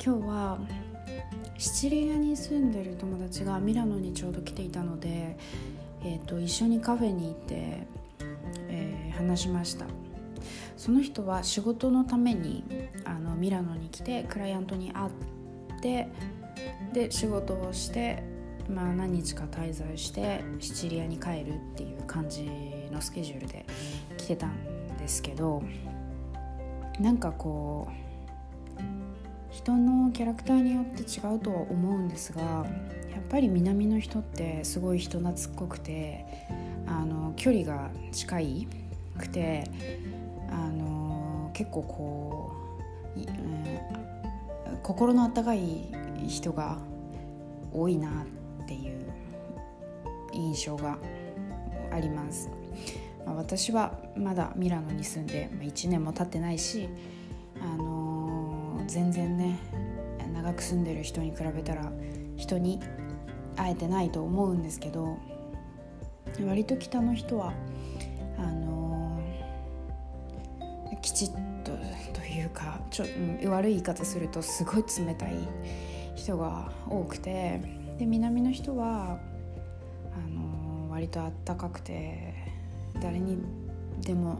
今日はシチリアに住んでる友達がミラノにちょうど来ていたので、えー、と一緒にカフェに行って、えー話しました。その人は仕事のためにあのミラノに来てクライアントに会ってで仕事をして、まあ、何日か滞在してシチリアに帰るっていう感じのスケジュールで来てたんですけどなんかこう人のキャラクターによって違うとは思うんですがやっぱり南の人ってすごい人懐っこくてあの距離が近いくてあの結構こう、うん心の温かい人が多いなっていう印象があります。まあ私はまだミラノに住んでま1年も経ってないし、あの全然ね長く住んでる人に比べたら人に会えてないと思うんですけど割と北の人はあのーきちっとというかちょ、悪い言い方するとすごい冷たい人が多くてで南の人はあのー割とあったかくて誰にでも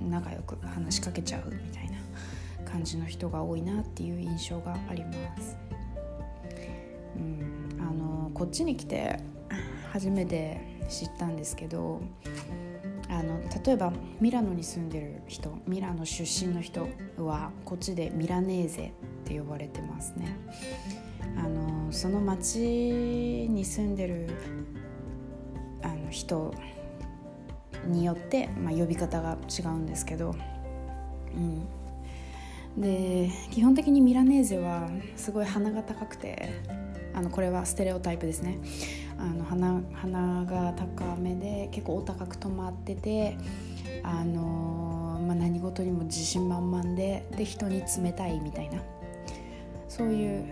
仲良く話しかけちゃうみたいな感じの人が多いなっていう印象があります。うん、あのこっちに来て初めて知ったんですけどあの例えばミラノに住んでる人ミラノ出身の人はこっちでミラネーゼって呼ばれてますね。あのその町に住んでるあの人によって、まあ、呼び方が違うんですけど、うん、で基本的にミラネーゼはすごい鼻が高くてあのこれはステレオタイプですねあの鼻鼻が高めで結構お高く止まっててあの、まあ、何事にも自信満々でで人に冷たいみたいなそういう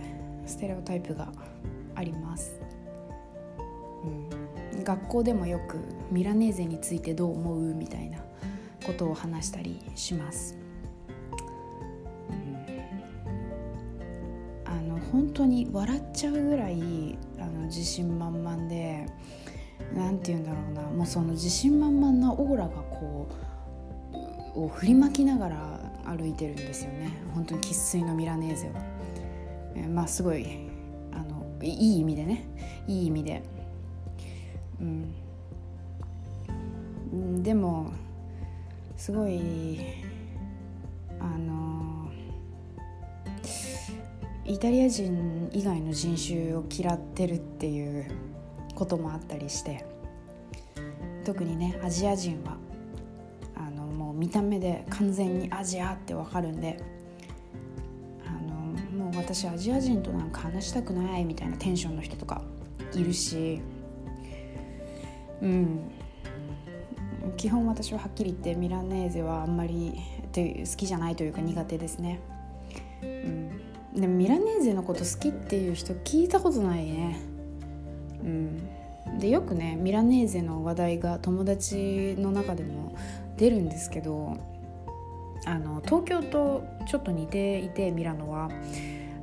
ステレオタイプがあります。うん、学校でもよくミラネーゼについてどう思う？みたいなことを話したりします。本当に笑っちゃうぐらいあの自信満々でなんて言うんだろうなもうその自信満々なオーラがこうを振りまきながら歩いてるんですよね本当に生粋のミラネーゼは。えまあすごいあのいい意味でねいい意味で。うん、でもすごいあのイタリア人以外の人種を嫌ってるっていうこともあったりして特にねアジア人はあのもう見た目で完全にアジアってわかるんであのもう私アジア人となんか話したくないみたいなテンションの人とかいるしうん。基本私ははっきり言ってミラネーゼはあんまり好きじゃないというか苦手ですね、でもミラネーゼのこと好きっていう人聞いたことないね。うん。でよくねミラネーゼの話題が友達の中でも出るんですけどあの東京とちょっと似ていてミラノは。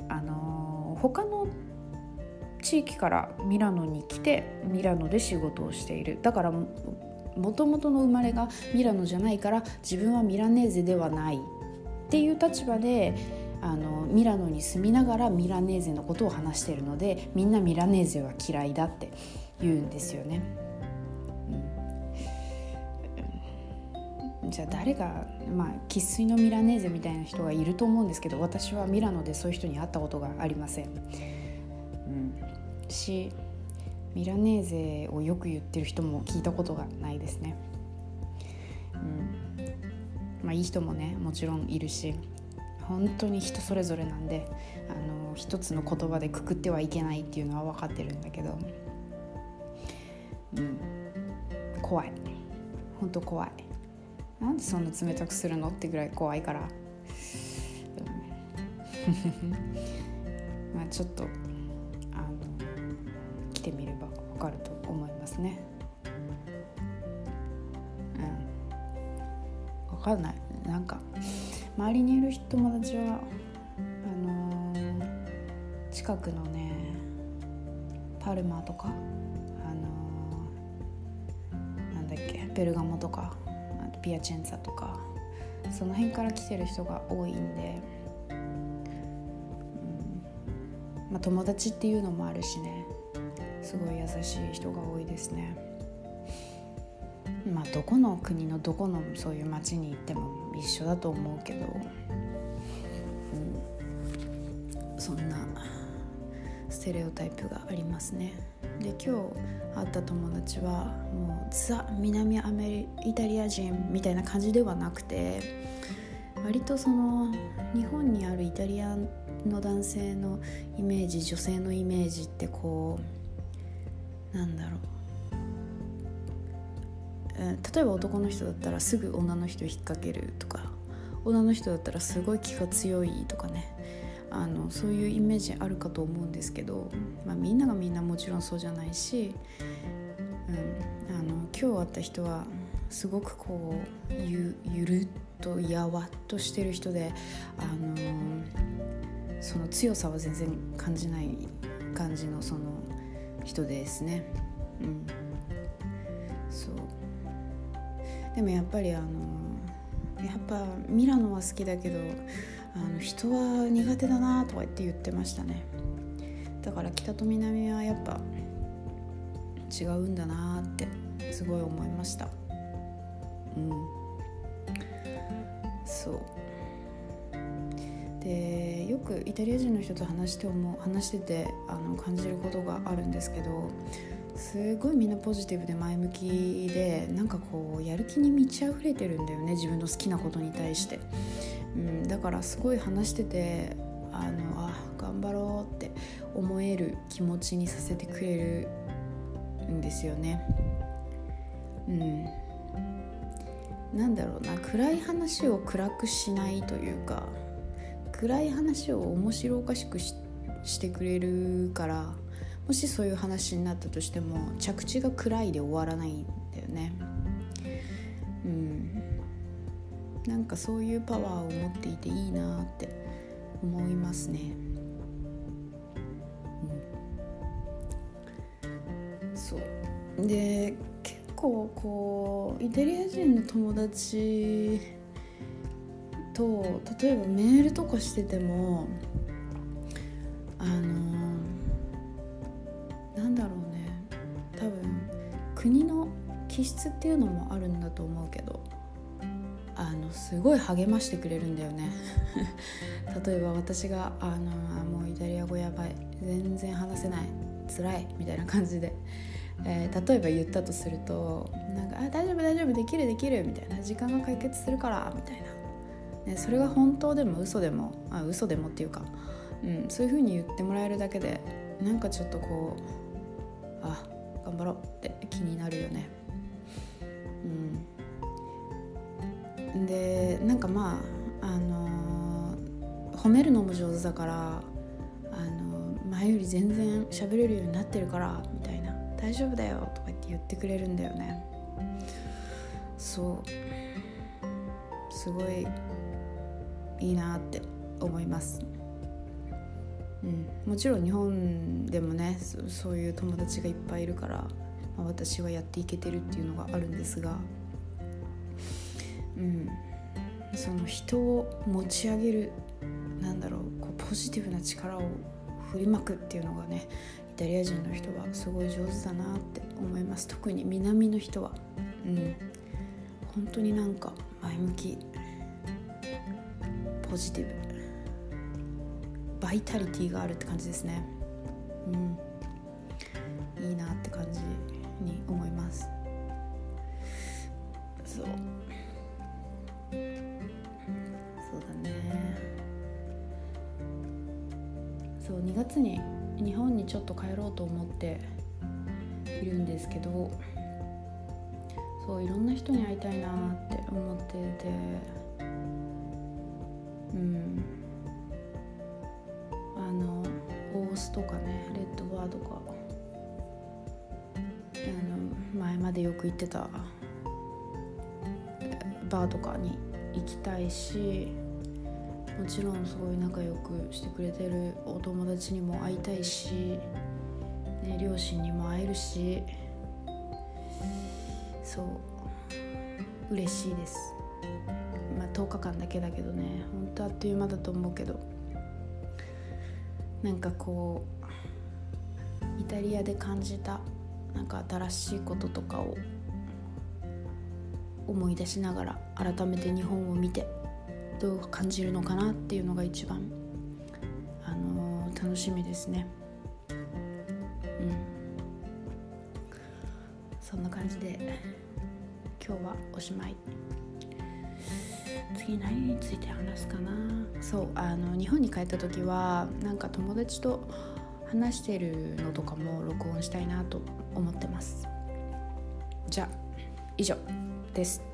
あの他の地域からミラノに来てミラノで仕事をしている。だからもともとの生まれがミラノじゃないから自分はミラネーゼではないっていう立場であのミラノに住みながらミラネーゼのことを話しているのでみんなミラネーゼは嫌いだって言うんですよね。うん、じゃあ誰がまあ生粋のミラネーゼみたいな人がいると思うんですけど私はミラノでそういう人に会ったことがありません。うん、しミラネーゼをよく言ってる人も聞いたことがないですね。うん、まあいい人もねもちろんいるし本当に人それぞれなんであの一つの言葉でくくってはいけないっていうのは分かってるんだけど、うん、怖い本当怖いなんでそんな冷たくするのってぐらい怖いから、まあちょっとあの来てみればわかると思いますね。うん。わかんない。なんか周りにいる友達はあのー、近くのねパルマとかあのー、なんだっけベルガモとかあとピアチェンツァとかその辺から来てる人が多いんで、うんまあ、友達っていうのもあるしねすごい優しい人が多いですね。まあどこの国のどこのそういう町に行っても一緒だと思うけど、うん、そんなステレオタイプがありますね。で今日会った友達はもうザ南アメリイタリア人みたいな感じではなくて割とその日本にあるイタリアの男性のイメージ女性のイメージってこうなんだろう例えば男の人だったらすぐ女の人を引っ掛けるとか女の人だったらすごい気が強いとかね。あのそういうイメージあるかと思うんですけど、まあ、みんながみんなもちろんそうじゃないし、うん、あの今日会った人はすごくこうゆゆるっとやわっとしてる人で、あのその強さは全然感じない感じのその人ですね。うん、そう。でもやっぱりあのやっぱミラノは好きだけどあの人は苦手だなとか言って言ってましたね。だから北と南はやっぱ違うんだなってすごい思いました。うん。そう。でよくイタリア人の人と話して思話しててあの感じることがあるんですけどすごいみんなポジティブで前向きでなんかこうやる気に満ち溢れてるんだよね自分の好きなことに対して、うん、だからすごい話しててあのあ頑張ろうって思える気持ちにさせてくれるんですよね。うん。なんだろうな暗い話を暗くしないというか暗い話を面白おかしくしてくれるからもしそういう話になったとしても着地が暗いで終わらないんだよね。うん。なんかそういうパワーを持っていていいなって思いますね、うん、そう。で結構こうイタリア人の友達と例えばメールとかしててもあの気質っていうのもあるんだと思うけどあのすごい励ましてくれるんだよね。例えば私があのもうイタリア語やばい。全然話せない。辛い。みたいな感じで、えー、例えば言ったとするとなんかあ大丈夫大丈夫。できるできる。みたいな。時間が解決するから。みたいな、ね、それが本当でも嘘でもあ嘘でもっていうか、うん、そういう風に言ってもらえるだけでなんかちょっとこうあ頑張ろうって気になるよね。うん、でなんかまあ、あのー、褒めるのも上手だから、あのー、前より全然喋れるようになってるからみたいな「大丈夫だよ」とか言って言ってくれるんだよね。そう。すごいいいなって思います。うん、もちろん日本でもねそういう友達がいっぱいいるから、まあ、私はやっていけてるっていうのがあるんですが、うん、その人を持ち上げるなんだろうこうポジティブな力を振りまくっていうのがねイタリア人の人はすごい上手だなって思います。特に南の人は、うん、本当になんか前向きポジティブバイタリティがあるって感じですね。月に日本にちょっと帰ろうと思っているんですけどそういろんな人に会いたいなって思っててうん。スとかねレッドバーとか。あの前までよく行ってたバーとかに行きたいしもちろんすごい仲良くしてくれてるお友達にも会いたいし、ね、両親にも会えるしそう嬉しいです。まあ10日間だけだけどね本当あっという間だと思うけどなんかこうイタリアで感じたなんか新しいこととかを思い出しながら改めて日本を見てどう感じるのかなっていうのが一番、あのー、楽しみですね。うん。そんな感じで今日はおしまい。次何について話すかな。そうあの日本に帰った時はなんか友達と話してるのとかも録音したいなと思ってます。じゃあ以上です。